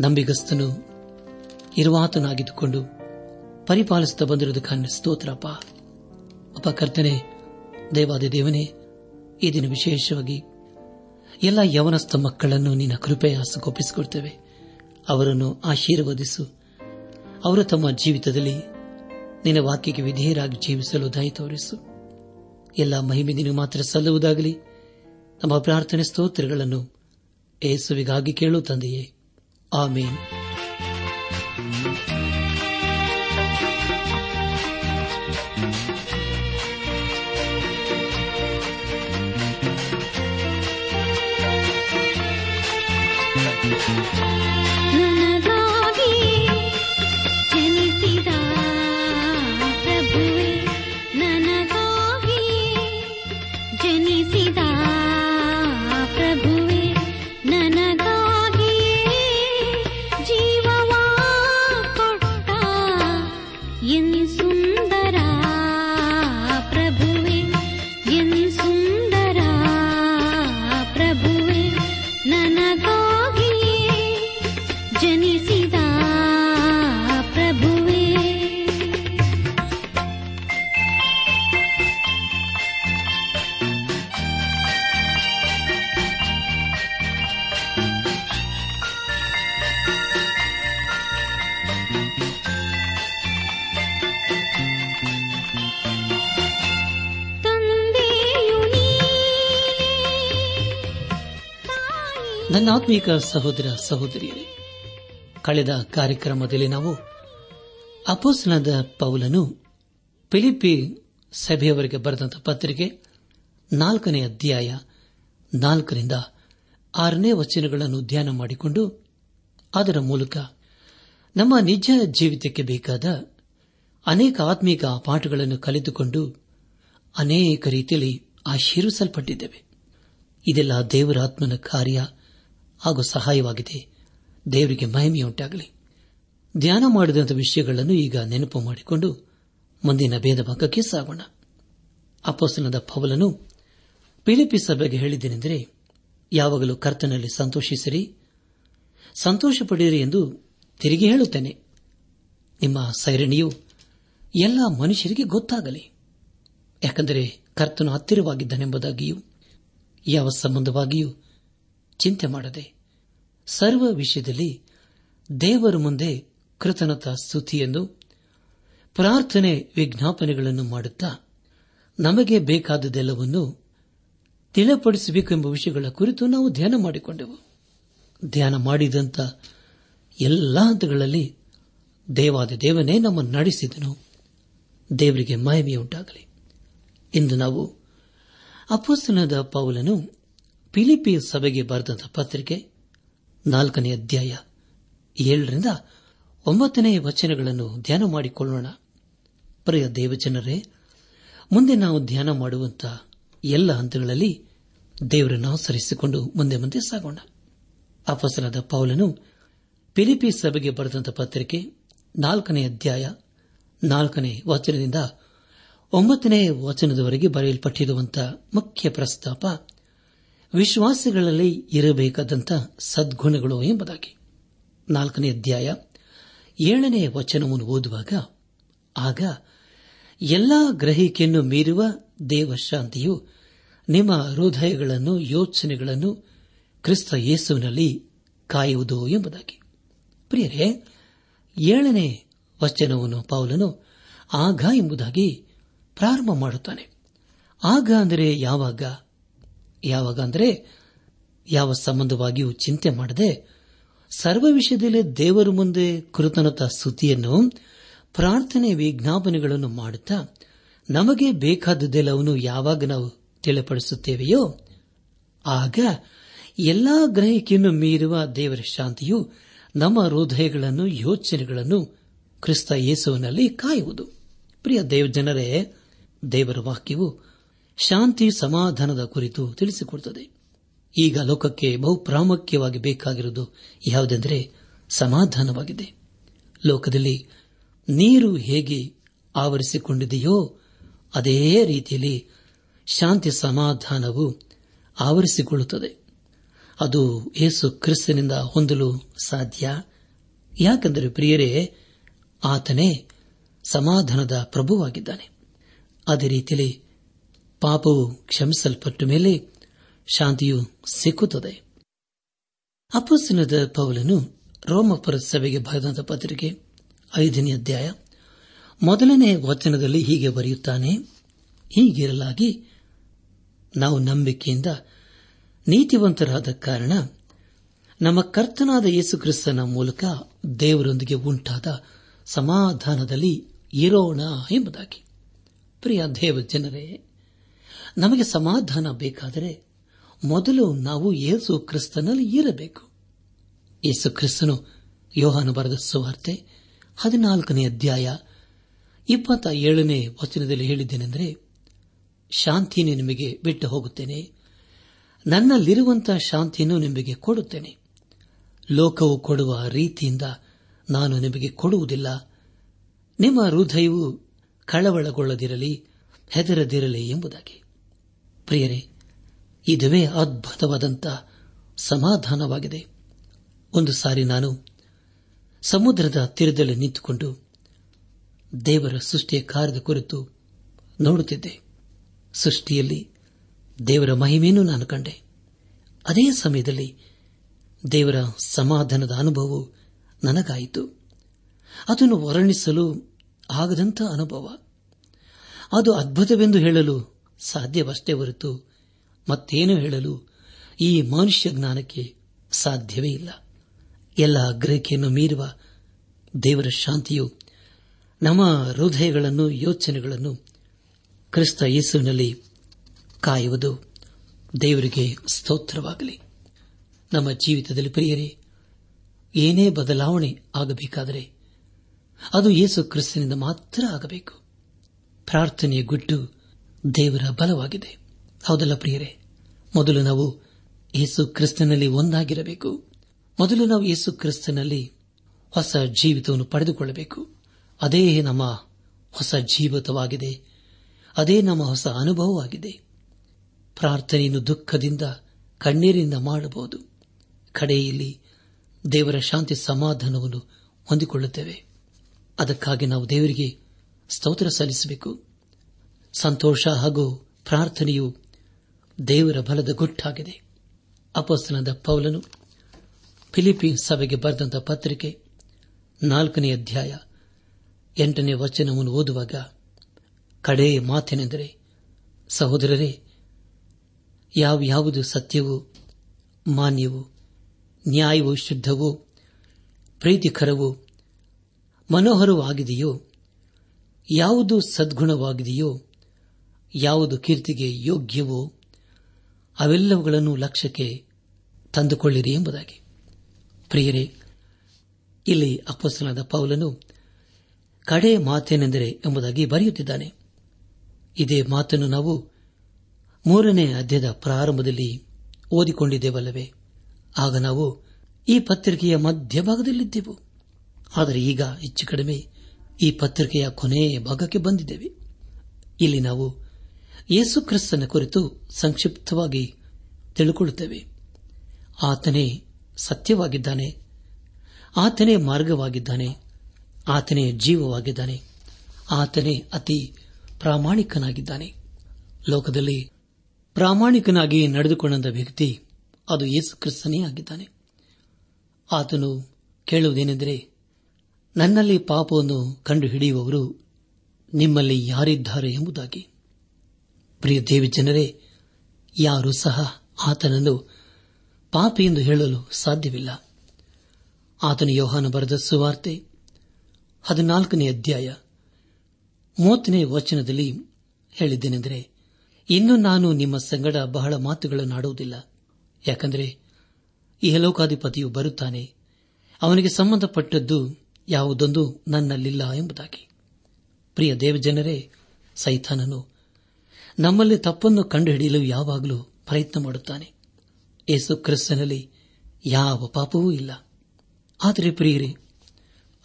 ನಂಬಿಗಸ್ತನು, ಇರುವಾತನಾಗಿದ್ದುಕೊಂಡು ಪರಿಪಾಲಿಸುತ್ತಾ ಬಂದಿರುವುದಕ್ಕೆ ಸ್ತೋತ್ರಪ್ಪ. ಅಪ್ಪ ಕರ್ತನೆ ದೇವಾದಿ ದೇವನೇ, ಈ ದಿನ ವಿಶೇಷವಾಗಿ ಎಲ್ಲ ಯವನಸ್ಥ ಮಕ್ಕಳನ್ನು ನಿನ್ನ ಕೃಪೆಯ ಹಸಗೊಪ್ಪಿಸಿಕೊಡ್ತೇವೆ ಅವರನ್ನು ಆಶೀರ್ವದಿಸು. ಅವರು ತಮ್ಮ ಜೀವಿತದಲ್ಲಿ ನಿನ್ನ ವಾಕ್ಯಕ್ಕೆ ವಿಧೇಯರಾಗಿ ಜೀವಿಸಲು ದಯ ತೋರಿಸು. ಎಲ್ಲ ಮಹಿಮೆ ನಿನಗೆ ಮಾತ್ರ ಸಲ್ಲುವುದಾಗಲಿ. ನಮ್ಮ ಪ್ರಾರ್ಥನೆ ಸ್ತೋತ್ರಗಳನ್ನು ಏಸುವಿಗಾಗಿ ಕೇಳು ತಂದೆಯೇ. ஆமீன் ಆತ್ಮೀಕ ಸಹೋದರ ಸಹೋದರಿಯರೇ, ಕಳೆದ ಕಾರ್ಯಕ್ರಮದಲ್ಲಿ ನಾವು ಅಪೋಸನದ ಪೌಲನು ಫಿಲಿಪಿ ಸಭೆಯವರಿಗೆ ಬರೆದಂತಹ ಪತ್ರಿಕೆ ನಾಲ್ಕನೇ ಅಧ್ಯಾಯ ನಾಲ್ಕರಿಂದ ಆರನೇ ವಚನಗಳನ್ನು ಧ್ಯಾನ ಮಾಡಿಕೊಂಡು ಅದರ ಮೂಲಕ ನಮ್ಮ ನಿಜ ಜೀವಿತಕ್ಕೆ ಬೇಕಾದ ಅನೇಕ ಆತ್ಮೀಕ ಪಾಠಗಳನ್ನು ಕಲಿತುಕೊಂಡು ಅನೇಕ ರೀತಿಯಲ್ಲಿ ಆಶೀರ್ವಿಸಲ್ಪಟ್ಟಿದ್ದೇವೆ. ಇದೆಲ್ಲ ದೇವರಾತ್ಮನ ಕಾರ್ಯ. ಹಾಗೂ ಸಹಾಯವಾಗಿದೆ. ದೇವರಿಗೆ ಮಹಿಮೆಯುಂಟಾಗಲಿ. ಧ್ಯಾನ ಮಾಡಿದಂಥ ವಿಷಯಗಳನ್ನು ಈಗ ನೆನಪು ಮಾಡಿಕೊಂಡು ಮುಂದಿನ ಭೇದ ಭಾಗಕ್ಕೆ ಸಾಗೋಣ. ಅಪೋಸನದ ಪೌಲನು ಪಿಲಿಪಿ ಸಭೆಗೆ ಹೇಳಿದ್ದೇನೆಂದರೆ, ಯಾವಾಗಲೂ ಕರ್ತನಲ್ಲಿ ಸಂತೋಷಿಸಿರಿ ಸಂತೋಷ ಪಡೆಯಿರಿ ಎಂದು ತಿರುಗಿ ಹೇಳುತ್ತೇನೆ. ನಿಮ್ಮ ಸೈರಣಿಯು ಎಲ್ಲ ಮನುಷ್ಯರಿಗೆ ಗೊತ್ತಾಗಲಿ. ಯಾಕೆಂದರೆ ಕರ್ತನು ಹತ್ತಿರವಾಗಿದ್ದನೆಂಬುದಾಗಿಯೂ, ಯಾವ ಸಂಬಂಧವಾಗಿಯೂ ಚಿಂತೆ ಮಾಡದೆ ಸರ್ವ ವಿಷಯದಲ್ಲಿ ದೇವರ ಮುಂದೆ ಕೃತಜ್ಞತಾ ಸ್ತುತಿಯನ್ನು ಪ್ರಾರ್ಥನೆ ವಿಜ್ಞಾಪನೆಗಳನ್ನು ಮಾಡುತ್ತಾ ನಮಗೆ ಬೇಕಾದದೆಲ್ಲವನ್ನು ತಿಳಿಪಡಿಸಬೇಕೆಂಬ ವಿಷಯಗಳ ಕುರಿತು ನಾವು ಧ್ಯಾನ ಮಾಡಿಕೊಂಡೆವು. ಧ್ಯಾನ ಮಾಡಿದಂಥ ಎಲ್ಲ ಹಂತಗಳಲ್ಲಿ ದೇವಾದ ದೇವನೇ ನಮ್ಮನ್ನು ನಡೆಸಿದನು. ದೇವರಿಗೆ ಮಹಿಮೆಯುಂಟಾಗಲಿ. ಇಂದು ನಾವು ಅಪೋಸ್ತನದ ಪೌಲನು ಫಿಲಿಪಿ ಸಭೆಗೆ ಬರೆದಂತ ಪತ್ರಿಕೆ ನಾಲ್ಕನೇ ಅಧ್ಯಾಯ ಏಳರಿಂದ ಒಂಬತ್ತನೇ ವಚನಗಳನ್ನು ಧ್ಯಾನ ಮಾಡಿಕೊಳ್ಳೋಣ. ಪ್ರಿಯ ದೇವಜನರೇ, ಮುಂದೆ ನಾವು ಧ್ಯಾನ ಮಾಡುವಂತಹ ಎಲ್ಲ ಹಂತಗಳಲ್ಲಿ ದೇವರನ್ನು ಆಚರಿಸಿಕೊಂಡು ಮುಂದೆ ಮುಂದೆ ಸಾಗೋಣ. ಅಪಸರಾದ ಪೌಲನು ಫಿಲಿಪಿ ಸಭೆಗೆ ಬರೆದಂತ ಪತ್ರಿಕೆ ನಾಲ್ಕನೇ ಅಧ್ಯಾಯ ನಾಲ್ಕನೇ ವಚನದಿಂದ ಒಂಬತ್ತನೇ ವಚನದವರೆಗೆ ಬರೆಯಲ್ಪಟ್ಟಿರುವಂತಹ ಮುಖ್ಯ ಪ್ರಸ್ತಾಪ ವಿಶ್ವಾಸಿಗಳಲ್ಲಿ ಇರಬೇಕಾದಂಥ ಸದ್ಗುಣಗಳು ಎಂಬುದಾಗಿ. ನಾಲ್ಕನೇ ಅಧ್ಯಾಯ ಏಳನೇ ವಚನವನ್ನು ಓದುವಾಗ, ಆಗ ಎಲ್ಲಾ ಗ್ರಹಿಕೆಯನ್ನು ಮೀರುವ ದೇವಶಾಂತಿಯು ನಿಮ್ಮ ಹೃದಯಗಳನ್ನು, ಯೋಚನೆಗಳನ್ನು ಕ್ರಿಸ್ತ ಯೇಸುವಿನಲ್ಲಿ ಕಾಯುವುದು ಎಂಬುದಾಗಿ. ಪ್ರಿಯರೇ, ಏಳನೇ ವಚನವನ್ನು ಪೌಲನು ಆಗ ಎಂಬುದಾಗಿ ಪ್ರಾರಂಭ ಮಾಡುತ್ತಾನೆ. ಆಗ ಅಂದರೆ ಯಾವಾಗ? ಯಾವಾಗ ಅಂದರೆ ಯಾವ ಸಂಬಂಧವಾಗಿಯೂ ಚಿಂತೆ ಮಾಡದೆ ಸರ್ವ ವಿಷಯದಲ್ಲಿ ದೇವರ ಮುಂದೆ ಕೃತನತ ಸ್ತುತಿಯನ್ನು, ಪ್ರಾರ್ಥನೆ ವಿಜ್ಞಾಪನೆಗಳನ್ನು ಮಾಡುತ್ತಾ ನಮಗೆ ಬೇಕಾದದ್ದೆಲ್ಲವನ್ನು ಯಾವಾಗ ನಾವು ತಿಳಿಪಡಿಸುತ್ತೇವೆಯೋ, ಆಗ ಎಲ್ಲಾ ಗ್ರಹಿಕೆಯನ್ನು ಮೀರುವ ದೇವರ ಶಾಂತಿಯು ನಮ್ಮ ಹೃದಯಗಳನ್ನು, ಯೋಚನೆಗಳನ್ನು ಕ್ರಿಸ್ತ ಯೇಸುವಿನಲ್ಲಿ ಕಾಯುವುದು. ಪ್ರಿಯ ದೇವಜನರೇ, ದೇವರ ವಾಕ್ಯವು ಶಾಂತಿ ಸಮಾಧಾನದ ಕುರಿತು ತಿಳಿಸಿಕೊಡುತ್ತದೆ ಈಗ ಲೋಕಕ್ಕೆ ಬಹು ಪ್ರಾಮುಖ್ಯವಾಗಿ ಬೇಕಾಗಿರುವುದು ಯಾವುದೆಂದರೆ ಸಮಾಧಾನವಾಗಿದೆ. ಲೋಕದಲ್ಲಿ ನೀರು ಹೇಗೆ ಆವರಿಸಿಕೊಂಡಿದೆಯೋ ಅದೇ ರೀತಿಯಲ್ಲಿ ಶಾಂತಿ ಸಮಾಧಾನವು ಆವರಿಸಿಕೊಳ್ಳುತ್ತದೆ. ಅದು ಯೇಸು ಕ್ರಿಸ್ತನಿಂದ ಹೊಂದಲು ಸಾಧ್ಯ? ಯಾಕೆಂದರೆ ಪ್ರಿಯರೇ, ಆತನೇ ಸಮಾಧಾನದ ಪ್ರಭುವಾಗಿದ್ದಾನೆ. ಅದೇ ರೀತಿಯಲ್ಲಿ ಪಾಪವು ಕ್ಷಮಿಸಲ್ಪಟ್ಟ ಮೇಲೆ ಶಾಂತಿಯು ಸಿಕ್ಕುತ್ತದೆ. ಅಪಸ್ಸಿನದ ಪೌಲನು ರೋಮಪುರ ಸಭೆಗೆ ಬರೆದಂತ ಪತ್ರಿಕೆ ಐದನೇ ಅಧ್ಯಾಯ ಮೊದಲನೇ ವಚನದಲ್ಲಿ ಹೀಗೆ ಬರೆಯುತ್ತಾನೆ, ಹೀಗಿರಲಾಗಿ ನಾವು ನಂಬಿಕೆಯಿಂದ ನೀತಿವಂತರಾದ ಕಾರಣ ನಮ್ಮ ಕರ್ತನಾದ ಯೇಸುಕ್ರಿಸ್ತನ ಮೂಲಕ ದೇವರೊಂದಿಗೆ ಉಂಟಾದ ಸಮಾಧಾನದಲ್ಲಿ ಇರೋಣ ಎಂಬುದಾಗಿ. ಪ್ರಿಯ ದೇವ ಜನರೇ ನಮಗೆ ಸಮಾಧಾನ ಬೇಕಾದರೆ ಮೊದಲು ನಾವು ಯೇಸು ಕ್ರಿಸ್ತನಲ್ಲಿ ಇರಬೇಕು. ಯೇಸು ಕ್ರಿಸ್ತನು ಯೋಹಾನು ಬರೆದ ಸುವಾರ್ತೆ ಹದಿನಾಲ್ಕನೇ ಅಧ್ಯಾಯ ಇಪ್ಪತ್ತ ಏಳನೇ ವಚನದಲ್ಲಿ ಹೇಳಿದ್ದೇನೆಂದರೆ ಶಾಂತಿಯನ್ನು ನಿಮಗೆ ಬಿಟ್ಟು ಹೋಗುತ್ತೇನೆ. ನನ್ನಲ್ಲಿರುವಂತಹ ಶಾಂತಿಯನ್ನು ನಿಮಗೆ ಕೊಡುತ್ತೇನೆ. ಲೋಕವು ಕೊಡುವ ರೀತಿಯಿಂದ ನಾನು ನಿಮಗೆ ಕೊಡುವುದಿಲ್ಲ. ನಿಮ್ಮ ಹೃದಯವು ಕಳವಳಗೊಳ್ಳದಿರಲಿ, ಹೆದರದಿರಲಿ ಎಂಬುದಾಗಿ. ಪ್ರಿಯರೇ, ಇದುವೇ ಅದ್ಭುತವಾದಂಥ ಸಮಾಧಾನವಾಗಿದೆ. ಒಂದು ಸಾರಿ ನಾನು ಸಮುದ್ರದ ತೀರದಲ್ಲಿ ನಿಂತುಕೊಂಡು ದೇವರ ಸೃಷ್ಟಿಯ ಕಾರ್ಯದ ಕುರಿತು ನೋಡುತ್ತಿದ್ದೆ. ಸೃಷ್ಟಿಯಲ್ಲಿ ದೇವರ ಮಹಿಮೆಯನ್ನು ನಾನು ಕಂಡೆ. ಅದೇ ಸಮಯದಲ್ಲಿ ದೇವರ ಸಮಾಧಾನದ ಅನುಭವವು ನನಗಾಯಿತು. ಅದನ್ನು ವರ್ಣಿಸಲು ಆಗದಂಥ ಅನುಭವ. ಅದು ಅದ್ಭುತವೆಂದು ಹೇಳಲು ಸಾಧ್ಯವಷ್ಟೇ ಹೊರತು ಮತ್ತೇನು ಹೇಳಲು ಈ ಮನುಷ್ಯ ಜ್ಞಾನಕ್ಕೆ ಸಾಧ್ಯವೇ ಇಲ್ಲ. ಎಲ್ಲ ಗ್ರಹಿಕೆಯನ್ನು ಮೀರುವ ದೇವರ ಶಾಂತಿಯು ನಮ್ಮ ಹೃದಯಗಳನ್ನು, ಯೋಚನೆಗಳನ್ನು ಕ್ರಿಸ್ತ ಯೇಸುವಿನಲ್ಲಿ ಕಾಯುವುದು ದೇವರಿಗೆ ಸ್ತೋತ್ರವಾಗಲಿ. ನಮ್ಮ ಜೀವಿತದಲ್ಲಿ ಪ್ರಿಯರೇ, ಏನೇ ಬದಲಾವಣೆ ಆಗಬೇಕಾದರೆ ಅದು ಯೇಸು ಕ್ರಿಸ್ತನಿಂದ ಮಾತ್ರ ಆಗಬೇಕು. ಪ್ರಾರ್ಥನೆಯ ಗುಟ್ಟು ದೇವರ ಬಲವಾಗಿದೆ. ಹೌದಲ್ಲ ಪ್ರಿಯರೇ? ಮೊದಲು ನಾವು ಯೇಸು ಕ್ರಿಸ್ತನಲ್ಲಿ ಒಂದಾಗಿರಬೇಕು. ಮೊದಲು ನಾವು ಯೇಸು ಕ್ರಿಸ್ತನಲ್ಲಿ ಹೊಸ ಜೀವಿತವನ್ನು ಪಡೆದುಕೊಳ್ಳಬೇಕು. ಅದೇ ನಮ್ಮ ಹೊಸ ಜೀವಿತವಾಗಿದೆ. ಅದೇ ನಮ್ಮ ಹೊಸ ಅನುಭವವಾಗಿದೆ. ಪ್ರಾರ್ಥನೆಯನ್ನು ದುಃಖದಿಂದ, ಕಣ್ಣೀರಿಂದ ಮಾಡಬಹುದು. ಕಡೆಯಲ್ಲಿ ದೇವರ ಶಾಂತಿ ಸಮಾಧಾನವನ್ನು ಹೊಂದಿಕೊಳ್ಳುತ್ತೇವೆ. ಅದಕ್ಕಾಗಿ ನಾವು ದೇವರಿಗೆ ಸ್ತೋತ್ರ ಸಲ್ಲಿಸಬೇಕು. ಸಂತೋಷ ಹಾಗೂ ಪ್ರಾರ್ಥನೆಯು ದೇವರ ಬಲದ ಗುಟ್ಟಾಗಿದೆ. ಅಪಸ್ತನದ ಪೌಲನು ಫಿಲಿಪಿ ಸಭೆಗೆ ಬರೆದಂತಹ ಪತ್ರಿಕೆ ನಾಲ್ಕನೇ ಅಧ್ಯಾಯ ಎಂಟನೇ ವಚನವನ್ನು ಓದುವಾಗ, ಕಡೇ ಮಾತೇನೆಂದರೆ, ಸಹೋದರರೇ ಯಾವ್ಯಾವುದು ಸತ್ಯವೂ, ಮಾನ್ಯವೂ, ನ್ಯಾಯವೂ, ಶುದ್ಧವೂ, ಪ್ರೀತಿಕರವೂ, ಮನೋಹರವೂ ಆಗಿದೆಯೋ, ಯಾವುದು ಸದ್ಗುಣವಾಗಿದೆಯೋ ಯಾವುದು ಕೀರ್ತಿಗೆ ಯೋಗ್ಯವೋ ಅವೆಲ್ಲವುಗಳನ್ನು ಲಕ್ಷ್ಯಕ್ಕೆ ತಂದುಕೊಳ್ಳಿರಿ ಎಂಬುದಾಗಿ. ಪ್ರಿಯರೇ, ಇಲ್ಲಿ ಅಪ್ಪಸ್ತನಾದ ಪೌಲನು ಕಡೆ ಮಾತೇನೆಂದರೆ ಎಂಬುದಾಗಿ ಬರೆಯುತ್ತಿದ್ದಾನೆ. ಇದೇ ಮಾತನ್ನು ನಾವು ಮೂರನೇ ಅಧ್ಯಾಯದ ಪ್ರಾರಂಭದಲ್ಲಿ ಓದಿಕೊಂಡಿದ್ದೇವಲ್ಲವೇ? ಆಗ ನಾವು ಈ ಪತ್ರಿಕೆಯ ಮಧ್ಯಭಾಗದಲ್ಲಿದ್ದೆವು. ಆದರೆ ಈಗ ಹೆಚ್ಚು ಕಡಿಮೆ ಈ ಪತ್ರಿಕೆಯ ಕೊನೆಯ ಭಾಗಕ್ಕೆ ಬಂದಿದ್ದೇವೆ. ಇಲ್ಲಿ ನಾವು ಯೇಸು ಕ್ರಿಸ್ತನ ಕುರಿತು ಸಂಕ್ಷಿಪ್ತವಾಗಿ ತಿಳುಕೊಳ್ಳುತ್ತೇವೆ. ಆತನೇ ಸತ್ಯವಾಗಿದ್ದಾನೆ. ಆತನೇ ಮಾರ್ಗವಾಗಿದ್ದಾನೆ. ಆತನೇ ಜೀವವಾಗಿದ್ದಾನೆ. ಆತನೇ ಅತಿ ಪ್ರಾಮಾಣಿಕನಾಗಿದ್ದಾನೆ. ಲೋಕದಲ್ಲಿ ಪ್ರಾಮಾಣಿಕನಾಗಿ ನಡೆದುಕೊಂಡ ವ್ಯಕ್ತಿ ಅದು ಯೇಸು ಕ್ರಿಸ್ತನೇ ಆಗಿದ್ದಾನೆ. ಆತನು ಕೇಳುವುದೇನೆಂದರೆ, ನನ್ನಲ್ಲಿ ಪಾಪವನ್ನು ಕಂಡುಹಿಡಿಯುವವರು ನಿಮ್ಮಲ್ಲಿ ಯಾರಿದ್ದಾರೆ ಎಂಬುದಾಗಿ. ಪ್ರಿಯ ದೇವಿ ಜನರೇ ಯಾರೂ ಸಹ ಆತನನ್ನು ಪಾಪಿ ಎಂದು ಹೇಳಲು ಸಾಧ್ಯವಿಲ್ಲ. ಆತನ ಯೋಹಾನ ಬರೆದ ಸುವಾರ್ತೆ ಹದಿನಾಲ್ಕನೇ ಅಧ್ಯಾಯ ಮೂವತ್ತನೇ ವಚನದಲ್ಲಿ ಹೇಳಿದ್ದೇನೆಂದರೆ, ಇನ್ನು ನಾನು ನಿಮ್ಮ ಸಂಗಡ ಬಹಳ ಮಾತುಗಳನ್ನು ಆಡುವುದಿಲ್ಲ ಯಾಕಂದರೆ ಈ ಲೋಕಾಧಿಪತಿಯು ಬರುತ್ತಾನೆ. ಅವನಿಗೆ ಸಂಬಂಧಪಟ್ಟದ್ದು ಯಾವುದೊಂದು ನನ್ನಲ್ಲಿಲ್ಲ ಎಂಬುದಾಗಿ. ಪ್ರಿಯ ದೇವಜನರೇ, ಸೈತಾನನು ನಮ್ಮಲ್ಲಿ ತಪ್ಪನ್ನು ಕಂಡುಹಿಡಿಯಲು ಯಾವಾಗಲೂ ಪ್ರಯತ್ನ ಮಾಡುತ್ತಾನೆ. ಯೇಸು ಕ್ರಿಸ್ತನಲ್ಲಿ ಯಾವ ಪಾಪವೂ ಇಲ್ಲ. ಆದರೆ ಪ್ರಿಯರೇ,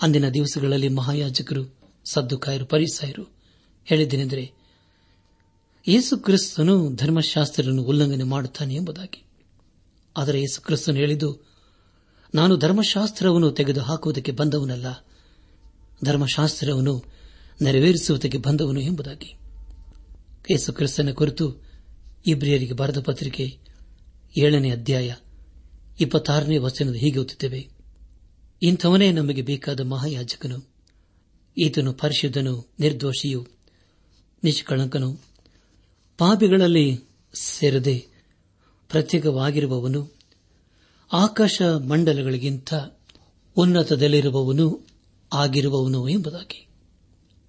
ಅಂದಿನ ದಿವಸಗಳಲ್ಲಿ ಮಹಾಯಾಜಕರು, ಸದ್ದುಕಾಯರು, ಪರಿಸಾಯರು ಹೇಳಿದ್ದೇನೆಂದರೆ, ಯೇಸು ಕ್ರಿಸ್ತನು ಧರ್ಮಶಾಸ್ತ್ರವನ್ನು ಉಲ್ಲಂಘನೆ ಮಾಡುತ್ತಾನೆ ಎಂಬುದಾಗಿ. ಆದರೆ ಯೇಸು ಕ್ರಿಸ್ತನು ಹೇಳಿದ್ದು, ನಾನು ಧರ್ಮಶಾಸ್ತ್ರವನ್ನು ತೆಗೆದು ಹಾಕುವುದಕ್ಕೆ ಬಂದವನಲ್ಲ, ಧರ್ಮಶಾಸ್ತ್ರವನ್ನು ನೆರವೇರಿಸುವುದಕ್ಕೆ ಬಂದವನು ಎಂಬುದಾಗಿ. ಯೇಸು ಕ್ರಿಸ್ತನ ಕುರಿತು ಇಬ್ರಿಯರಿಗೆ ಬರೆದ ಪತ್ರಿಕೆ ಏಳನೇ ಅಧ್ಯಾಯ ಇಪ್ಪತ್ತಾರನೇ ವಚನದ ಹೀಗೆ ಓದುತ್ತೇವೆ. ಇಂಥವನೇ ನಮಗೆ ಬೇಕಾದ ಮಹಾಯಾಜಕನು, ಈತನು ಪರಿಶುದ್ಧನು, ನಿರ್ದೋಷಿಯು, ನಿಷ್ಕಳಂಕನು, ಪಾಪಿಗಳಲ್ಲಿ ಸೇರದೆ ಪ್ರತ್ಯೇಕವಾಗಿರುವವನು, ಆಕಾಶ ಮಂಡಲಗಳಿಗಿಂತ ಉನ್ನತದಲ್ಲಿರುವವನು ಆಗಿರುವವನು ಎಂಬುದಾಗಿ.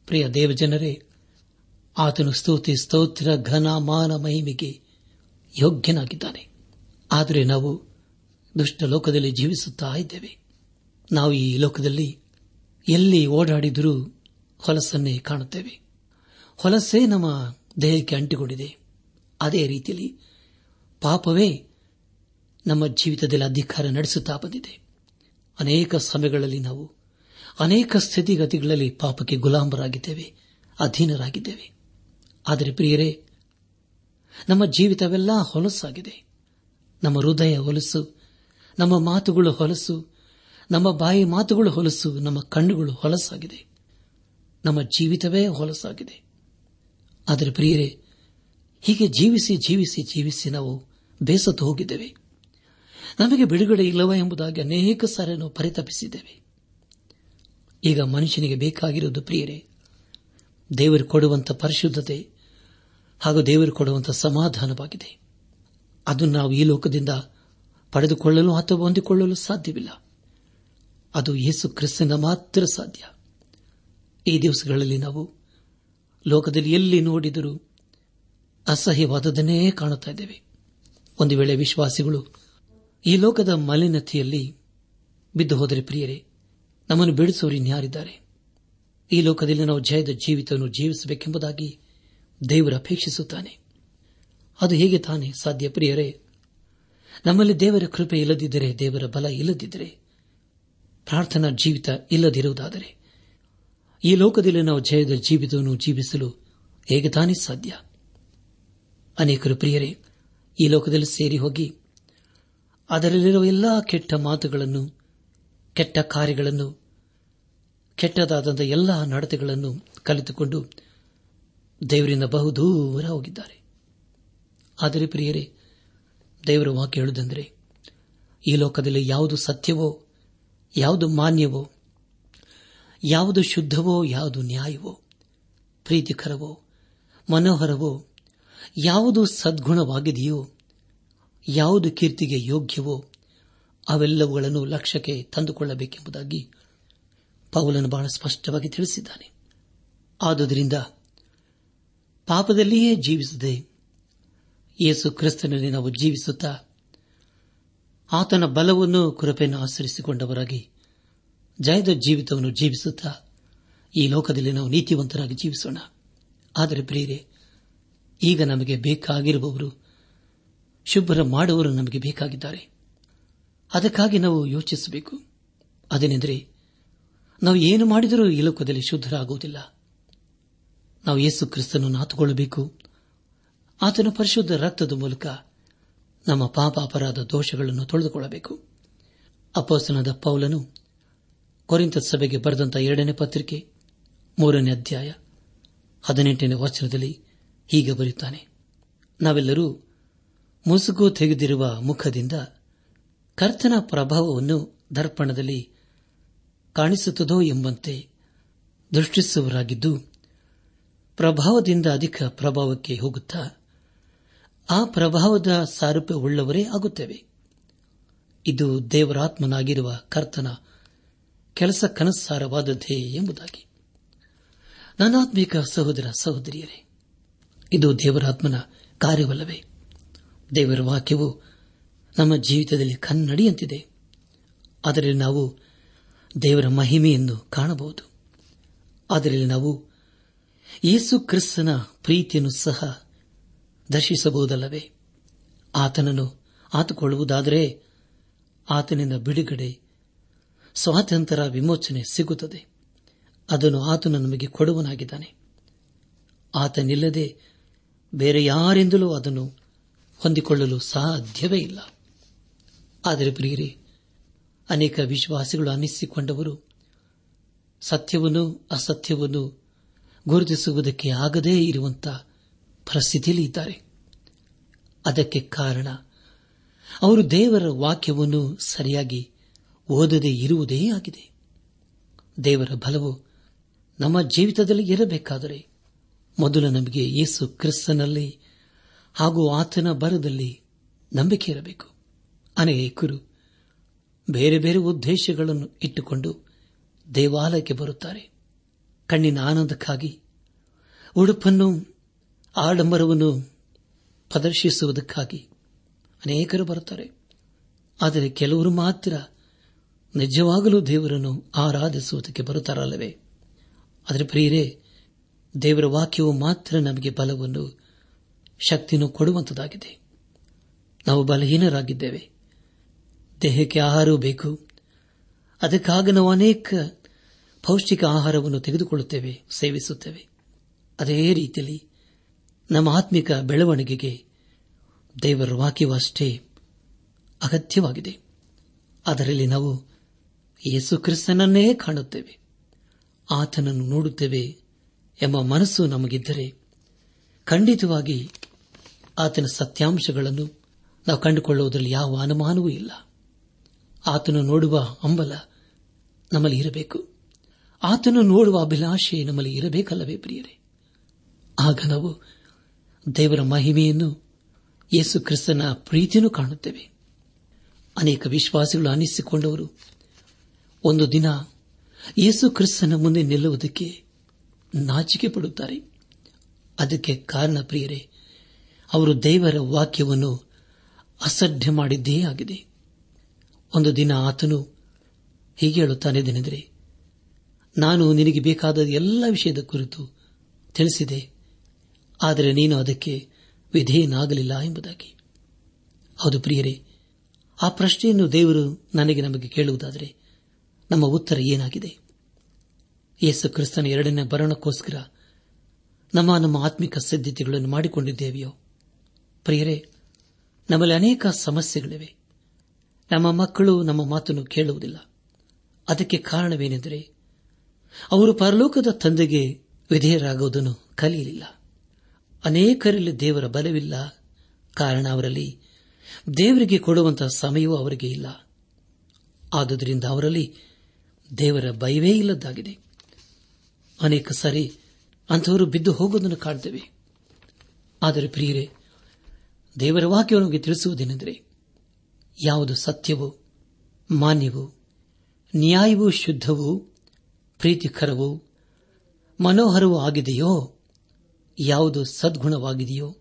ಪ್ರಿಯ ದೇವಜನರೇ ಆತನು ಸ್ತುತಿ ಸ್ತೋತ್ರ ಘನ ಮಾನ ಮಹಿಮೆಗೆ ಯೋಗ್ಯನಾಗಿದ್ದಾನೆ. ಆದರೆ ನಾವು ದುಷ್ಟ ಲೋಕದಲ್ಲಿ ಜೀವಿಸುತ್ತಾ ಇದ್ದೇವೆ. ನಾವು ಈ ಲೋಕದಲ್ಲಿ ಎಲ್ಲಿ ಓಡಾಡಿದರೂ ಹೊಲಸನ್ನೇ ಕಾಣುತ್ತೇವೆ. ಹೊಲಸೇ ನಮ್ಮ ದೇಹಕ್ಕೆ ಅಂಟಿಕೊಂಡಿದೆ. ಅದೇ ರೀತಿಯಲ್ಲಿ ಪಾಪವೇ ನಮ್ಮ ಜೀವಿತದಲ್ಲಿ ಅಧಿಕಾರ ನಡೆಸುತ್ತಾ ಬಂದಿದೆ. ಅನೇಕ ಸಮಯಗಳಲ್ಲಿ ನಾವು ಅನೇಕ ಸ್ಥಿತಿಗತಿಗಳಲ್ಲಿ ಪಾಪಕ್ಕೆ ಗುಲಾಮರಾಗಿದ್ದೇವೆ, ಅಧೀನರಾಗಿದ್ದೇವೆ. ಆದರೆ ಪ್ರಿಯರೇ, ನಮ್ಮ ಜೀವಿತವೆಲ್ಲ ಹೊಲಸಾಗಿದೆ ನಮ್ಮ ಹೃದಯ ಹೊಲಸು, ನಮ್ಮ ಮಾತುಗಳು ಹೊಲಸು, ನಮ್ಮ ಬಾಯಿ ಮಾತುಗಳು ಹೊಲಸು, ನಮ್ಮ ಕಣ್ಣುಗಳು ಹೊಲಸಾಗಿದೆ. ನಮ್ಮ ಜೀವಿತವೇ ಹೊಲಸಾಗಿದೆ. ಆದರೆ ಪ್ರಿಯರೇ, ಹೀಗೆ ಜೀವಿಸಿ ಜೀವಿಸಿ ಜೀವಿಸಿ ನಾವು ಬೇಸತ್ತು ಹೋಗಿದ್ದೇವೆ. ನಮಗೆ ಬಿಡುಗಡೆ ಇಲ್ಲವ ಎಂಬುದಾಗಿ ಅನೇಕ ಸಾರಿ ನಾವು ಪರಿತಪಿಸಿದ್ದೇವೆ. ಈಗ ಮನುಷ್ಯನಿಗೆ ಬೇಕಾಗಿರುವುದು ಪ್ರಿಯರೇ ದೇವರು ಕೊಡುವಂತ ಪರಿಶುದ್ಧತೆ ಹಾಗೂ ದೇವರು ಕೊಡುವಂತಹ ಸಮಾಧಾನವಾಗಿದೆ. ಅದು ನಾವು ಈ ಲೋಕದಿಂದ ಪಡೆದುಕೊಳ್ಳಲು ಅಥವಾ ಹೊಂದಿಕೊಳ್ಳಲು ಸಾಧ್ಯವಿಲ್ಲ. ಅದು ಯೇಸು ಕ್ರಿಸ್ತನ ಮಾತ್ರ ಸಾಧ್ಯ. ಈ ದಿವಸಗಳಲ್ಲಿ ನಾವು ಲೋಕದಲ್ಲಿ ಎಲ್ಲಿ ನೋಡಿದರೂ ಅಸಹ್ಯವಾದದನ್ನೇ ಕಾಣುತ್ತಾ ಇದ್ದೇವೆ. ಒಂದು ವೇಳೆ ವಿಶ್ವಾಸಿಗಳು ಈ ಲೋಕದ ಮಲಿನತೆಯಲ್ಲಿ ಬಿದ್ದು ಹೋದರೆ ಪ್ರಿಯರೇ, ನಮ್ಮನ್ನು ಬಿಡಿಸುವರು ಇನ್ಯಾರಿದ್ದಾರೆ? ಈ ಲೋಕದಲ್ಲಿ ನಾವು ಜಯದ ಜೀವಿತವನ್ನು ಜೀವಿಸಬೇಕೆಂಬುದಾಗಿ ದೇವರು ಅಪೇಕ್ಷಿಸುತ್ತಾನೆ. ಅದು ಹೇಗೆ ತಾನೇ ಸಾಧ್ಯ ಪ್ರಿಯರೇ? ನಮ್ಮಲ್ಲಿ ದೇವರ ಕೃಪೆ ಇಲ್ಲದಿದ್ದರೆ ದೇವರ ಬಲ ಇಲ್ಲದಿದ್ದರೆ ಪ್ರಾರ್ಥನಾ ಜೀವಿತ ಇಲ್ಲದಿರುವುದಾದರೆ ಈ ಲೋಕದಲ್ಲಿ ನಾವು ಜಯದ ಜೀವಿತವನ್ನು ಜೀವಿಸಲು ಹೇಗೆ ತಾನೇ ಸಾಧ್ಯ? ಅನೇಕರು ಪ್ರಿಯರೇ, ಈ ಲೋಕದಲ್ಲಿ ಸೇರಿ ಹೋಗಿ ಅದರಲ್ಲಿರುವ ಎಲ್ಲಾ ಕೆಟ್ಟ ಮಾತುಗಳನ್ನು, ಕೆಟ್ಟ ಕಾರ್ಯಗಳನ್ನು ಕೆಟ್ಟದಾದಂಥ ಎಲ್ಲ ನಡತೆಗಳನ್ನು ಕಲಿತುಕೊಂಡು ದೇವರಿಂದ ಬಹುದೂರ ಹೋಗಿದ್ದಾರೆ. ಆದರೆ ಪ್ರಿಯರೇ, ದೇವರ ವಾಕ್ಯ ಹೇಳುವುದೆಂದರೆ, ಈ ಲೋಕದಲ್ಲಿ ಯಾವುದು ಸತ್ಯವೋ, ಯಾವುದು ಮಾನ್ಯವೋ, ಯಾವುದು ಶುದ್ಧವೋ, ಯಾವುದು ನ್ಯಾಯವೋ, ಪ್ರೀತಿಕರವೋ, ಮನೋಹರವೋ, ಯಾವುದು ಸದ್ಗುಣವಾಗಿದೆಯೋ, ಯಾವುದು ಕೀರ್ತಿಗೆ ಯೋಗ್ಯವೋ, ಅವೆಲ್ಲವುಗಳನ್ನು ಲಕ್ಷ್ಯಕ್ಕೆ ತಂದುಕೊಳ್ಳಬೇಕೆಂಬುದಾಗಿ ಪೌಲನು ಬಹಳ ಸ್ಪಷ್ಟವಾಗಿ ತಿಳಿಸಿದ್ದಾನೆ. ಆದುದರಿಂದ ಪಾಪದಲ್ಲಿಯೇ ಜೀವಿಸದೆ. ಯೇಸು ಕ್ರಿಸ್ತನಲ್ಲಿ ನಾವು ಜೀವಿಸುತ್ತಾ ಆತನ ಬಲವನ್ನು ಕೃಪೆಯನ್ನು ಆಚರಿಸಿಕೊಂಡವರಾಗಿ ಜಯದ ಜೀವಿತವನ್ನು ಜೀವಿಸುತ್ತಾ ಈ ಲೋಕದಲ್ಲಿ ನಾವು ನೀತಿವಂತರಾಗಿ ಜೀವಿಸೋಣ. ಆದರೆ ಪ್ರಿಯರೇ, ಈಗ ನಮಗೆ ಬೇಕಾಗಿರುವವರು, ಶುಭ್ರ ಮಾಡುವವರು ನಮಗೆ ಬೇಕಾಗಿದ್ದಾರೆ. ಅದಕ್ಕಾಗಿ ನಾವು ಯೋಚಿಸಬೇಕು. ಅದೇನೆಂದರೆ ನಾವು ಏನು ಮಾಡಿದರೂ ಈ ಲೋಕದಲ್ಲಿ ಶುದ್ಧರಾಗುವುದಿಲ್ಲ. ನಾವು ಯೇಸು ಕ್ರಿಸ್ತನನ್ನು ನಾತುಕೊಳ್ಳಬೇಕು. ಆತನ ಪರಿಶುದ್ಧ ರಕ್ತದ ಮೂಲಕ ನಮ್ಮ ಪಾಪ ಅಪರಾಧ ದೋಷಗಳನ್ನು ತೊಳೆದುಕೊಳ್ಳಬೇಕು. ಅಪೋಸನದ ಪೌಲನು ಕೊರಿಂತ ಸಭೆಗೆ ಬರೆದಂತಹ ಎರಡನೇ ಪತ್ರಿಕೆ, ಮೂರನೇ ಅಧ್ಯಾಯ, ಹದಿನೆಂಟನೇ ವಚನದಲ್ಲಿ ಹೀಗೆ ಬರೆಯುತ್ತಾನೆ. ನಾವೆಲ್ಲರೂ ಮುಸುಗು ತೆಗೆದಿರುವ ಮುಖದಿಂದ ಕರ್ತನ ಪ್ರಭಾವವನ್ನು ದರ್ಪಣದಲ್ಲಿ ಕಾಣಿಸುತ್ತದೋ ಎಂಬಂತೆ ದೃಷ್ಟಿಸುವರಾಗಿದ್ದು ಪ್ರಭಾವದಿಂದ ಅಧಿಕ ಪ್ರಭಾವಕ್ಕೆ ಹೋಗುತ್ತಾ ಆ ಪ್ರಭಾವದ ಸಾರೂಪ್ಯವುಳ್ಳವರೇ ಆಗುತ್ತೇವೆ. ಇದು ದೇವರಾತ್ಮನಾಗಿರುವ ಕರ್ತನ ಕೆಲಸ ಕನಸ್ಸಾರವಾದದ್ದೇ ಎಂಬುದಾಗಿ. ನನಾತ್ಮಿಕ ಸಹೋದರ ಸಹೋದರಿಯರೇ, ಇದು ದೇವರಾತ್ಮನ ಕಾರ್ಯವಲ್ಲವೇ? ದೇವರ ವಾಕ್ಯವು ನಮ್ಮ ಜೀವಿತದಲ್ಲಿ ಕನ್ನಡಿಯಂತಿದೆ. ಅದರಲ್ಲಿ ನಾವು ದೇವರ ಮಹಿಮೆಯನ್ನು ಕಾಣಬಹುದು. ಅದರಲ್ಲಿ ನಾವು ಯೇಸು ಕ್ರಿಸ್ತನ ಪ್ರೀತಿಯನ್ನು ಸಹ ದರ್ಶಿಸಬಹುದಲ್ಲವೇ? ಆತನನ್ನು ಆತುಕೊಳ್ಳುವುದಾದರೆ ಆತನಿಂದ ಬಿಡುಗಡೆ ಸ್ವಾತಂತ್ರ್ಯ ವಿಮೋಚನೆ ಸಿಗುತ್ತದೆ. ಅದನ್ನು ಆತನು ನಮಗೆ ಕೊಡುವನಾಗಿದ್ದಾನೆ. ಆತನಿಲ್ಲದೆ ಬೇರೆ ಯಾರಿಂದಲೂ ಅದನ್ನು ಹೊಂದಿಕೊಳ್ಳಲು ಸಾಧ್ಯವೇ ಇಲ್ಲ. ಆದರೆ ಪ್ರಿಯರೇ ಅನೇಕ ವಿಶ್ವಾಸಿಗಳು ಅನ್ನಿಸಿಕೊಂಡವರು ಸತ್ಯವನ್ನು, ಅಸತ್ಯವನ್ನು ಗುರುತಿಸುವುದಕ್ಕೆ ಆಗದೇ ಇರುವಂತಹ ಪರಿಸ್ಥಿತಿಯಲ್ಲಿ ಇದ್ದಾರೆ. ಅದಕ್ಕೆ ಕಾರಣ, ಅವರು ದೇವರ ವಾಕ್ಯವನ್ನು ಸರಿಯಾಗಿ ಓದದೇ ಇರುವುದೇ ಆಗಿದೆ. ದೇವರ ಬಲವು ನಮ್ಮ ಜೀವಿತದಲ್ಲಿ ಇರಬೇಕಾದರೆ ಮೊದಲು ನಮಗೆ ಯೇಸು ಕ್ರಿಸ್ತನಲ್ಲಿ ಹಾಗೂ ಆತನ ಬರದಲ್ಲಿ ನಂಬಿಕೆ ಇರಬೇಕು. ಅನೇಕರು ಬೇರೆ ಬೇರೆ ಉದ್ದೇಶಗಳನ್ನು ಇಟ್ಟುಕೊಂಡು ದೇವಾಲಯಕ್ಕೆ ಬರುತ್ತಾರೆ. ಕಣ್ಣಿನ ಆನಂದಕ್ಕಾಗಿ ಉಡುಪನ್ನು, ಆಡಂಬರವನ್ನು ಪ್ರದರ್ಶಿಸುವುದಕ್ಕಾಗಿ ಅನೇಕರು ಬರುತ್ತಾರೆ. ಆದರೆ ಕೆಲವರು ಮಾತ್ರ ನಿಜವಾಗಲೂ ದೇವರನ್ನು ಆರಾಧಿಸುವುದಕ್ಕೆ ಬರುತ್ತಾರಲ್ಲವೇ? ಆದರೆ ಪ್ರಿಯರೇ, ದೇವರ ವಾಕ್ಯವು ಮಾತ್ರ ನಮಗೆ ಬಲವನ್ನು, ಶಕ್ತಿಯನ್ನು ಕೊಡುವಂತದಾಗಿದೆ. ನಾವು ಬಲಹೀನರಾಗಿದ್ದೇವೆ. ದೇಹಕ್ಕೆ ಆಹಾರವೂ ಬೇಕು. ಅದಕ್ಕಾಗಿ ನಾವು ಅನೇಕ ಪೌಷ್ಟಿಕ ಆಹಾರವನ್ನು ತೆಗೆದುಕೊಳ್ಳುತ್ತೇವೆ, ಸೇವಿಸುತ್ತೇವೆ. ಅದೇ ರೀತಿಯಲ್ಲಿ ನಮ್ಮ ಆತ್ಮಿಕ ಬೆಳವಣಿಗೆಗೆ ದೇವರ ವಾಕ್ಯವು ಅಷ್ಟೇ ಅಗತ್ಯವಾಗಿದೆ. ಅದರಲ್ಲಿ ನಾವು ಯೇಸು ಕ್ರಿಸ್ತನನ್ನೇ ಕಾಣುತ್ತೇವೆ. ಆತನನ್ನು ನೋಡುತ್ತೇವೆ ಎಂಬ ಮನಸ್ಸು ನಮಗಿದ್ದರೆ ಖಂಡಿತವಾಗಿ ಆತನ ಸತ್ಯಾಂಶಗಳನ್ನು ನಾವು ಕಂಡುಕೊಳ್ಳುವುದರಲ್ಲಿ ಯಾವ ಅನುಮಾನವೂ ಇಲ್ಲ. ಆತನು ನೋಡುವ ಅಂಬಲ ನಮ್ಮಲ್ಲಿ ಇರಬೇಕು. ಆತನು ನೋಡುವ ಅಭಿಲಾಷೆ ನಮ್ಮಲ್ಲಿ ಇರಬೇಕಲ್ಲವೇ ಪ್ರಿಯರೇ? ಆಗ ನಾವು ದೇವರ ಮಹಿಮೆಯನ್ನು ಯೇಸು ಕ್ರಿಸ್ತನ ಪ್ರೀತಿಯನ್ನು ಕಾಣುತ್ತೇವೆ. ಅನೇಕ ವಿಶ್ವಾಸಿಗಳು ಅನಿಸಿಕೊಂಡವರು ಒಂದು ದಿನ ಯೇಸು ಕ್ರಿಸ್ತನ ಮುಂದೆ ನಿಲ್ಲುವುದಕ್ಕೆ ನಾಚಿಕೆ ಪಡುತ್ತಾರೆ. ಅದಕ್ಕೆ ಕಾರಣ ಪ್ರಿಯರೇ, ಅವರು ದೇವರ ವಾಕ್ಯವನ್ನು ಅಸಡ್ಡೆ ಮಾಡಿದ್ದೇ ಆಗಿದೆ ಒಂದು ದಿನ ಆತನು ಹೀಗೆ ಹೇಳುತ್ತಾನೆಂದರೆ ನಾನು ನಿನಗೆ ಬೇಕಾದ ಎಲ್ಲ ವಿಷಯದ ಕುರಿತು ತಿಳಿಸಿದೆ, ಆದರೆ ನೀನು ಅದಕ್ಕೆ ವಿಧೇಯನಾಗಲಿಲ್ಲ ಎಂಬುದಾಗಿ. ಹೌದು ಪ್ರಿಯರೇ, ಆ ಪ್ರಶ್ನೆಯನ್ನು ದೇವರು ನನಗೆ ನಮಗೆ ಕೇಳುವುದಾದರೆ ನಮ್ಮ ಉತ್ತರ ಏನಾಗಿದೆ? ಯೇಸು ಕ್ರಿಸ್ತನ ಎರಡನೇ ಬರಣಕ್ಕೋಸ್ಕರ ನಮ್ಮ ನಮ್ಮ ಆತ್ಮಿಕ ಸಿದ್ಧತೆಗಳನ್ನು ಮಾಡಿಕೊಂಡಿದ್ದೇವೆಯೋ? ಪ್ರಿಯರೇ, ನಮ್ಮಲ್ಲಿ ಅನೇಕ ಸಮಸ್ಯೆಗಳಿವೆ. ನಮ್ಮ ಮಕ್ಕಳು ನಮ್ಮ ಮಾತನ್ನು ಕೇಳುವುದಿಲ್ಲ. ಅದಕ್ಕೆ ಕಾರಣವೇನೆಂದರೆ, ಅವರು ಪರಲೋಕದ ತಂದೆಗೆ ವಿಧೇಯರಾಗುವುದನ್ನು ಕಲಿಯಲಿಲ್ಲ. ಅನೇಕರಲ್ಲಿ ದೇವರ ಬಲವಿಲ್ಲ. ಕಾರಣ ಅವರಲ್ಲಿ ದೇವರಿಗೆ ಕೊಡುವಂತಹ ಸಮಯವೂ ಅವರಿಗೆ ಇಲ್ಲ. ಆದುದರಿಂದ ಅವರಲ್ಲಿ ದೇವರ ಭಯವೇ ಇಲ್ಲದ್ದಾಗಿದೆ. ಅನೇಕ ಸಾರಿ ಅಂಥವರು ಬಿದ್ದು ಹೋಗುವುದನ್ನು ಕಾಣ್ತೇವೆ. ಆದರೆ ಪ್ರಿಯರೇ, ದೇವರ ವಾಕ್ಯವನ್ನು ತಿಳಿಸುವುದೇನೆಂದರೆ ಯಾವುದು ಸತ್ಯವು, ಮಾನ್ಯವೋ, ನ್ಯಾಯವೂ, ಶುದ್ಧವೂ, ಪ್ರೀತಿಕರವೂ, ಮನೋಹರವೂ ಆಗಿದೆಯೋ, ಯಾವುದು ಸದ್ಗುಣವಾಗಿದೆಯೋ,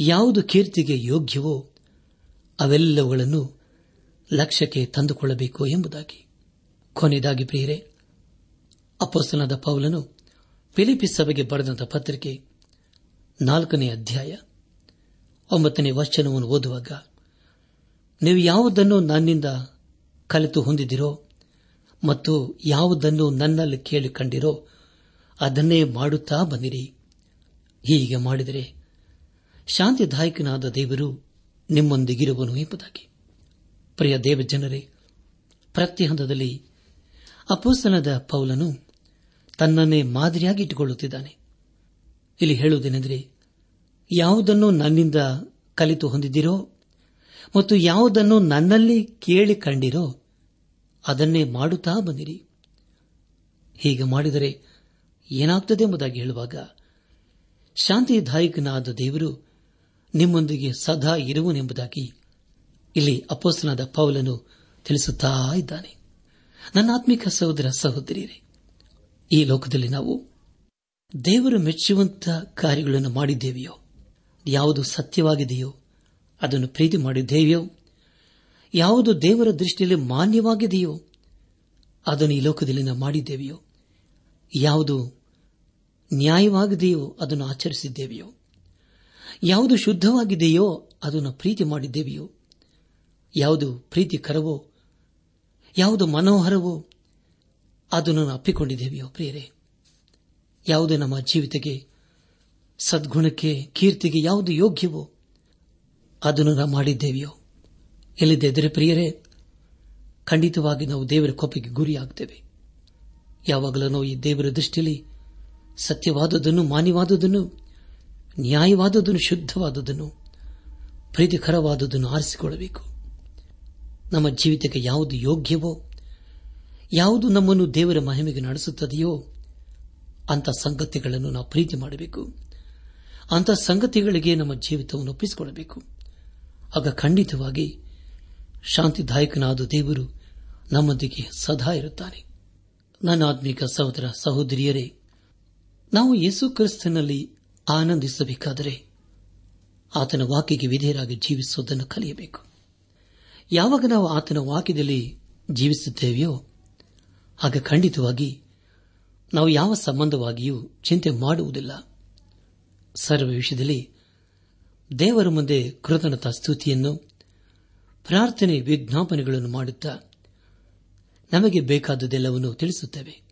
ಯಾವುದು ಕೀರ್ತಿಗೆ ಯೋಗ್ಯವೋ, ಅವೆಲ್ಲವುಗಳನ್ನು ಲಕ್ಷ್ಯಕ್ಕೆ ತಂದುಕೊಳ್ಳಬೇಕು ಎಂಬುದಾಗಿ. ಕೊನೆಯದಾಗಿ ಪ್ರಿಯರೇ ಅಪೋಸ್ತನದ ಪೌಲನು ಫಿಲಿಪಿ ಸಭೆಗೆ ಬರೆದಂತಹ ಪತ್ರಿಕೆ ನಾಲ್ಕನೇ ಅಧ್ಯಾಯ ಒಂಬತ್ತನೇ ವಚನವನ್ನು ಓದುವಾಗ ನೀವು ಯಾವುದನ್ನು ನನ್ನಿಂದ ಕಲಿತು ಹೊಂದಿದಿರೋ ಮತ್ತು ಯಾವುದನ್ನು ನನ್ನಲ್ಲಿ ಕೇಳಿಕೊಂಡಿರೋ ಅದನ್ನೇ ಮಾಡುತ್ತಾ ಬಂದಿರಿ ಹೀಗೆ ಮಾಡಿದರೆ ಶಾಂತಿದಾಯಕನಾದ ದೇವರು ನಿಮ್ಮೊಂದಿಗಿರುವನು ಎಂಬುದಾಗಿ. ಪ್ರಿಯ ದೇವಜನರೇ, ಪ್ರತಿ ಹಂತದಲ್ಲಿ ಅಪೋಸ್ತನದ ಪೌಲನು ತನ್ನನ್ನೇ ಮಾದರಿಯಾಗಿ ಇಟ್ಟುಕೊಳ್ಳುತ್ತಿದ್ದಾನೆ. ಇಲ್ಲಿ ಹೇಳುವುದೇನೆಂದರೆ, ಯಾವುದನ್ನು ನನ್ನಿಂದ ಕಲಿತು ಹೊಂದಿದಿರೋ ಮತ್ತು ಯಾವುದನ್ನು ನನ್ನಲ್ಲಿ ಕೇಳಿ ಕಂಡಿರೋ ಅದನ್ನೇ ಮಾಡುತ್ತಾ ಬಂದಿರಿ. ಹೀಗೆ ಮಾಡಿದರೆ ಏನಾಗ್ತದೆ ಎಂಬುದಾಗಿ ಹೇಳುವಾಗ, ಶಾಂತಿದಾಯಕನಾದ ದೇವರು ನಿಮ್ಮೊಂದಿಗೆ ಸದಾ ಇರುವನೆಂಬುದಾಗಿ ಇಲ್ಲಿ ಅಪೋಸ್ತನಾದ ಪೌಲನು ತಿಳಿಸುತ್ತಾ ಇದ್ದಾನೆ. ನನ್ನ ಆತ್ಮಿಕ ಸಹೋದರ ಸಹೋದರಿಯರೇ, ಈ ಲೋಕದಲ್ಲಿ ನಾವು ದೇವರು ಮೆಚ್ಚುವಂತಹ ಕಾರ್ಯಗಳನ್ನು ಮಾಡಿದ್ದೇವೆಯೋ, ಯಾವುದು ಸತ್ಯವಾಗಿದೆಯೋ ಅದನ್ನು ಪ್ರೀತಿ ಮಾಡಿದ್ದೇವೆಯೋ? ಯಾವುದು ದೇವರ ದೃಷ್ಟಿಯಲ್ಲಿ ಮಾನ್ಯವಾಗಿದೆಯೋ? ಅದನ್ನು ಈ ಲೋಕದಲ್ಲಿ ನಾವು ಮಾಡಿದ್ದೇವೆಯೋ? ಯಾವುದು ನ್ಯಾಯವಾಗಿದೆಯೋ ಅದನ್ನು ಆಚರಿಸಿದ್ದೇವೆಯೋ? ಯಾವುದು ಶುದ್ಧವಾಗಿದೆಯೋ ಅದನ್ನು ಪ್ರೀತಿ ಮಾಡಿದ್ದೇವೆಯೋ? ಯಾವುದು ಪ್ರೀತಿಕರವೋ? ಯಾವುದು ಮನೋಹರವೋ? ಅದನ್ನು ಅಪ್ಪಿಕೊಂಡಿದ್ದೇವೆಯೋ ಪ್ರಿಯರೇ? ಯಾವುದು ನಮ್ಮ ಜೀವಿತಕ್ಕೆ, ಸದ್ಗುಣಕ್ಕೆ, ಕೀರ್ತಿಗೆ ಯಾವುದು ಯೋಗ್ಯವೋ? ಅದನ್ನು ನಾವು ಮಾಡಿದ್ದೇವೆಯೋ? ಎಲ್ಲಿದ್ದರೆ ಪ್ರಿಯರೇ, ಖಂಡಿತವಾಗಿ ನಾವು ದೇವರ ಕೋಪಕ್ಕೆ ಗುರಿಯಾಗುತ್ತೇವೆ ಯಾವಾಗಲೂ ನಾವು ಈ ದೇವರ ದೃಷ್ಟಿಯಲ್ಲಿ ಸತ್ಯವಾದದನ್ನು ಮಾನ್ಯವಾದದನ್ನು ನ್ಯಾಯವಾದದನ್ನು ಶುದ್ಧವಾದದನ್ನು ಪ್ರೀತಿಕರವಾದದನ್ನು ಆರಿಸಿಕೊಳ್ಳಬೇಕು. ನಮ್ಮ ಜೀವಿತಕ್ಕೆ ಯಾವುದು ಯೋಗ್ಯವೋ, ಯಾವುದು ನಮ್ಮನ್ನು ದೇವರ ಮಹಿಮೆಗೆ ನಡೆಸುತ್ತದೆಯೋ ಅಂತ ಸಂಗತಿಗಳನ್ನು ನಾವು ಪ್ರೀತಿ ಮಾಡಬೇಕು. ಅಂತ ಸಂಗತಿಗಳಿಗೆ ನಮ್ಮ ಜೀವಿತವನ್ನು ಒಪ್ಪಿಸಿಕೊಳ್ಳಬೇಕು. ಆಗ ಖಂಡಿತವಾಗಿ ಶಾಂತಿದಾಯಕನಾದ ದೇವರು ನಮ್ಮೊಂದಿಗೆ ಸದಾ ಇರುತ್ತಾನೆ. ನನ್ನ ಆತ್ಮಿಕ ಸಹೋದರ ಸಹೋದರಿಯರೇ, ನಾವು ಯೇಸು ಕ್ರಿಸ್ತನಲ್ಲಿ ಆನಂದಿಸಬೇಕಾದರೆ ಆತನ ವಾಕ್ಯಕ್ಕೆ ವಿಧೇಯರಾಗಿ ಜೀವಿಸುವುದನ್ನು ಕಲಿಯಬೇಕು. ಯಾವಾಗ ನಾವು ಆತನ ವಾಕ್ಯದಲ್ಲಿ ಜೀವಿಸುತ್ತೇವೆಯೋ, ಆಗ ಖಂಡಿತವಾಗಿ ನಾವು ಯಾವ ಸಂಬಂಧವಾಗಿಯೂ ಚಿಂತೆ ಮಾಡುವುದಿಲ್ಲ. ಸರ್ವ ವಿಷಯದಲ್ಲಿ ದೇವರ ಮುಂದೆ ಕೃತಜ್ಞತಾ ಸ್ತುತಿಯನ್ನು, ಪ್ರಾರ್ಥನೆ ವಿಜ್ಞಾಪನೆಗಳನ್ನು ಮಾಡುತ್ತಾ ನಮಗೆ ಬೇಕಾದುದೆಲ್ಲವನ್ನು ತಿಳಿಸುತ್ತೇವೆ.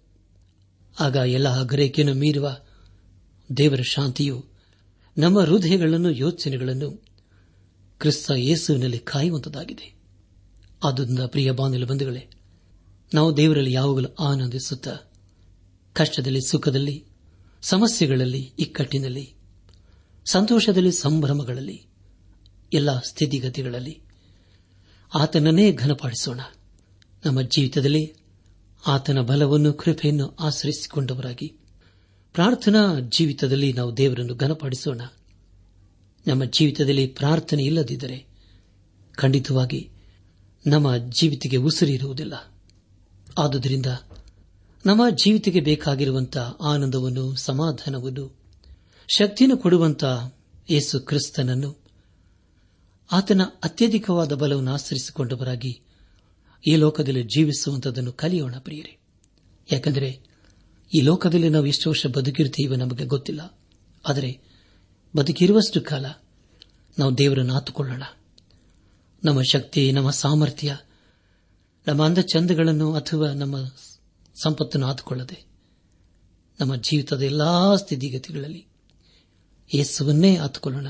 ಆಗ ಎಲ್ಲ ಗ್ರಹಿಕೆಯನ್ನು ಮೀರುವ ದೇವರ ಶಾಂತಿಯು ನಮ್ಮ ಹೃದಯಗಳನ್ನು, ಯೋಚನೆಗಳನ್ನು ಕ್ರಿಸ್ತ ಯೇಸುವಿನಲ್ಲಿ ಕಾಯುವಂತದಾಗಿದೆ. ಆದ್ದರಿಂದ ಪ್ರಿಯ ಬಾಂಧವ ಬಂಧುಗಳೇ, ನಾವು ದೇವರಲ್ಲಿ ಯಾವಾಗಲೂ ಆನಂದಿಸುತ್ತಾ, ಕಷ್ಟದಲ್ಲಿ, ಸುಖದಲ್ಲಿ, ಸಮಸ್ಯೆಗಳಲ್ಲಿ, ಇಕ್ಕಟ್ಟಿನಲ್ಲಿ ಸಂತೋಷದಲ್ಲಿ ಸಂಭ್ರಮಗಳಲ್ಲಿ, ಎಲ್ಲ ಸ್ಥಿತಿಗತಿಗಳಲ್ಲಿ, ಆತನನ್ನೇ ಘನಪಾಡಿಸೋಣ ನಮ್ಮ ಜೀವಿತದಲ್ಲಿ ಆತನ ಬಲವನ್ನು, ಕೃಪೆಯನ್ನು ಆಶ್ರಯಿಸಿಕೊಂಡವರಾಗಿ, ಪ್ರಾರ್ಥನಾ ಜೀವಿತದಲ್ಲಿ ನಾವು ದೇವರನ್ನು ಘನಪಡಿಸೋಣ ನಮ್ಮ ಜೀವಿತದಲ್ಲಿ ಪ್ರಾರ್ಥನೆ ಇಲ್ಲದಿದ್ದರೆ ಖಂಡಿತವಾಗಿ ನಮ್ಮ ಜೀವಿತಕ್ಕೆ ಉಸಿರಿರುವುದಿಲ್ಲ ಆದುದರಿಂದ ನಮ್ಮ ಜೀವಿತಕ್ಕೆ ಬೇಕಾಗಿರುವಂತಹ ಆನಂದವನ್ನು, ಸಮಾಧಾನವನ್ನು ಶಕ್ತಿಯನ್ನು ಕೊಡುವಂತ ಯೇಸು ಕ್ರಿಸ್ತನನ್ನು ಆತನ ಅತ್ಯಧಿಕವಾದ ಬಲವನ್ನು ಆಚರಿಸಿಕೊಂಡವರಾಗಿ ಈ ಲೋಕದಲ್ಲಿ ಜೀವಿಸುವಂತದನ್ನು ಕಲಿಯೋಣ ಪ್ರಿಯರೇ. ಯಾಕೆಂದರೆ ಈ ಲೋಕದಲ್ಲಿ ನಾವು ಎಷ್ಟು ವರ್ಷ ಬದುಕಿರುತ್ತೀವಿ ನಮಗೆ ಗೊತ್ತಿಲ್ಲ. ಆದರೆ ಬದುಕಿರುವಷ್ಟು ಕಾಲ ನಾವು ದೇವರನ್ನು ಆತುಕೊಳ್ಳೋಣ. ನಮ್ಮ ಶಕ್ತಿ, ನಮ್ಮ ಸಾಮರ್ಥ್ಯ, ನಮ್ಮ ಅಂದ ಚಂದಗಳನ್ನು ಅಥವಾ ನಮ್ಮ ಸಂಪತ್ತನ್ನು ಆತುಕೊಳ್ಳದೆ ನಮ್ಮ ಜೀವಿತದ ಎಲ್ಲಾ ಸ್ಥಿತಿಗತಿಗಳಲ್ಲಿ ಯೇಸುವನ್ನೇ ಆತುಕೊಳ್ಳೋಣ.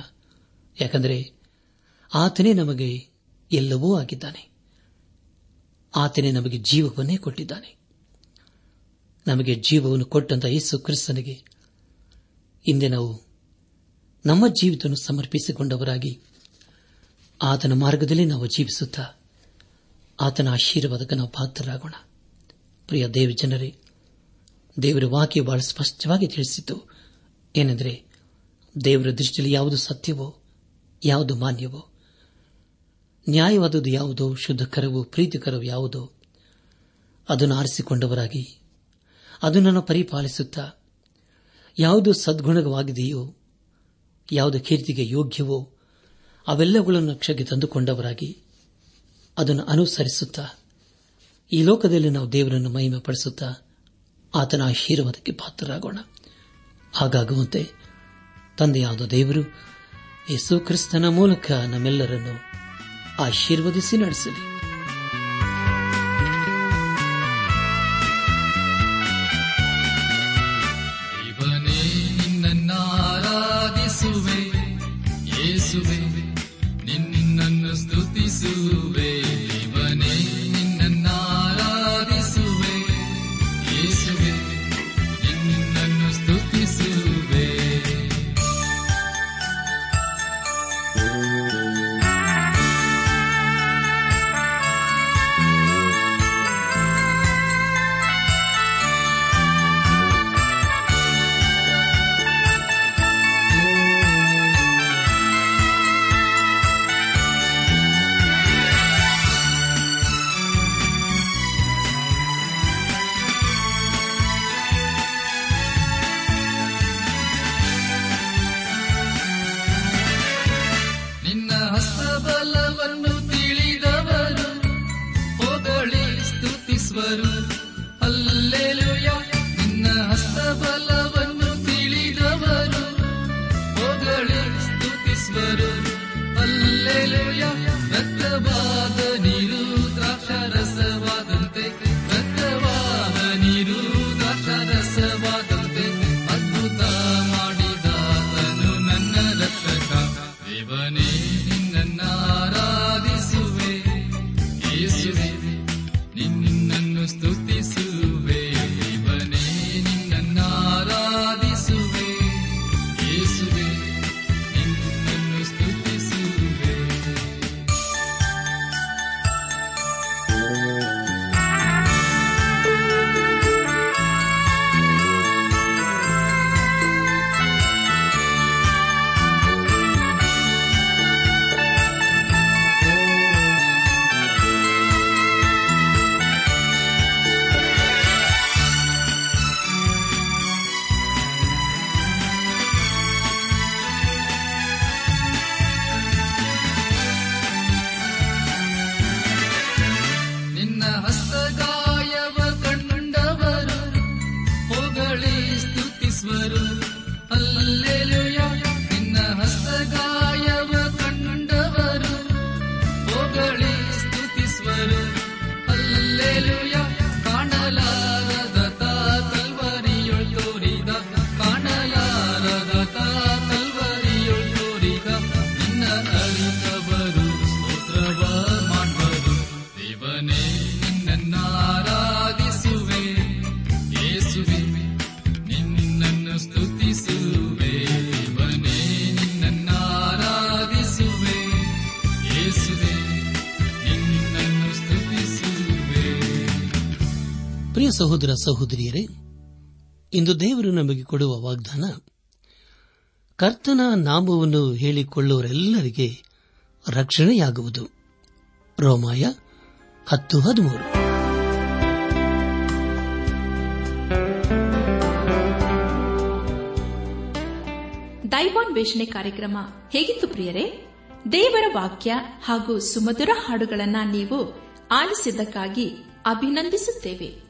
ಯಾಕಂದರೆ ಆತನೇ ನಮಗೆ ಎಲ್ಲವೂ ಆಗಿದ್ದಾನೆ. ಆತನೇ ನಮಗೆ ಜೀವವನ್ನೇ ಕೊಟ್ಟಿದ್ದಾನೆ. ನಮಗೆ ಜೀವವನ್ನು ಕೊಟ್ಟಂತ ಯೇಸು ಕ್ರಿಸ್ತನಿಗೆ ಹಿಂದೆ ನಾವು ನಮ್ಮ ಜೀವಿತವನ್ನು ಸಮರ್ಪಿಸಿಕೊಂಡವರಾಗಿ ಆತನ ಮಾರ್ಗದಲ್ಲಿ ನಾವು ಜೀವಿಸುತ್ತಾ ಆತನ ಆಶೀರ್ವಾದಕ್ಕೆ ನಾವು ಪಾತ್ರರಾಗೋಣ. ಪ್ರಿಯ ದೇವ ಜನರೇ ದೇವರ ವಾಕ್ಯ ಬಹಳ ಸ್ಪಷ್ಟವಾಗಿ ತಿಳಿಸಿತು ಏನೆಂದರೆ ದೇವರ ದೃಷ್ಟಿಯಲ್ಲಿ ಯಾವುದು ಸತ್ಯವೋ, ಯಾವುದು ಮಾನ್ಯವೋ, ನ್ಯಾಯವಾದದ್ದು ಯಾವುದೋ, ಶುದ್ಧಕರವೋ, ಪ್ರೀತಿಕರವೋ ಯಾವುದೋ, ಅದನ್ನು ಆರಿಸಿಕೊಂಡವರಾಗಿ ಅದನ್ನು ಪರಿಪಾಲಿಸುತ್ತಾ, ಯಾವುದು ಸದ್ಗುಣವಾಗಿದೆಯೋ ಯಾವುದು ಕೀರ್ತಿಗೆ ಯೋಗ್ಯವೋ, ಅವೆಲ್ಲವುಗಳನ್ನು ಕ್ಷಗೆ ತಂದುಕೊಂಡವರಾಗಿ, ಅದನ್ನು ಅನುಸರಿಸುತ್ತಾ, ಈ ಲೋಕದಲ್ಲಿ ನಾವು ದೇವರನ್ನು ಮಹಿಮೆ ಪಡಿಸುತ್ತಾ ಆತನ ಆಶೀರ್ವಾದಕ್ಕೆ ಪಾತ್ರರಾಗೋಣ. ಹಾಗಾಗುವಂತೆ ತಂದೆಯಾದ ದೇವರು ಯೇಸು ಕ್ರಿಸ್ತನ ಮೂಲಕ ನಮ್ಮೆಲ್ಲರನ್ನು ಆಶೀರ್ವದಿಸಿ ನಡೆಸಲಿ. ಸ್ತುತಿಸುವರು ಅಲ್ಲೇ ಸಹೋದರ ಸಹೋದರಿಯರೇ, ಇಂದು ದೇವರು ನಮಗೆ ಕೊಡುವ ವಾಗ್ದಾನ, ಕರ್ತನ ನಾಮವನ್ನು ಹೇಳಿಕೊಳ್ಳುವರೆಲ್ಲರಿಗೆ ರಕ್ಷಣೆಯಾಗುವುದು. ರೋಮಾಯ ಹತ್ತು ಹದಿಮೂರು. ದೈವಾನ್ವೇಷಣೆ ಕಾರ್ಯಕ್ರಮ ಹೇಗಿತ್ತು ಪ್ರಿಯರೇ? ದೇವರ ವಾಕ್ಯ ಹಾಗೂ ಸುಮಧುರ ಹಾಡುಗಳನ್ನು ನೀವು ಆಲಿಸಿದ್ದಕ್ಕಾಗಿ ಅಭಿನಂದಿಸುತ್ತೇವೆ.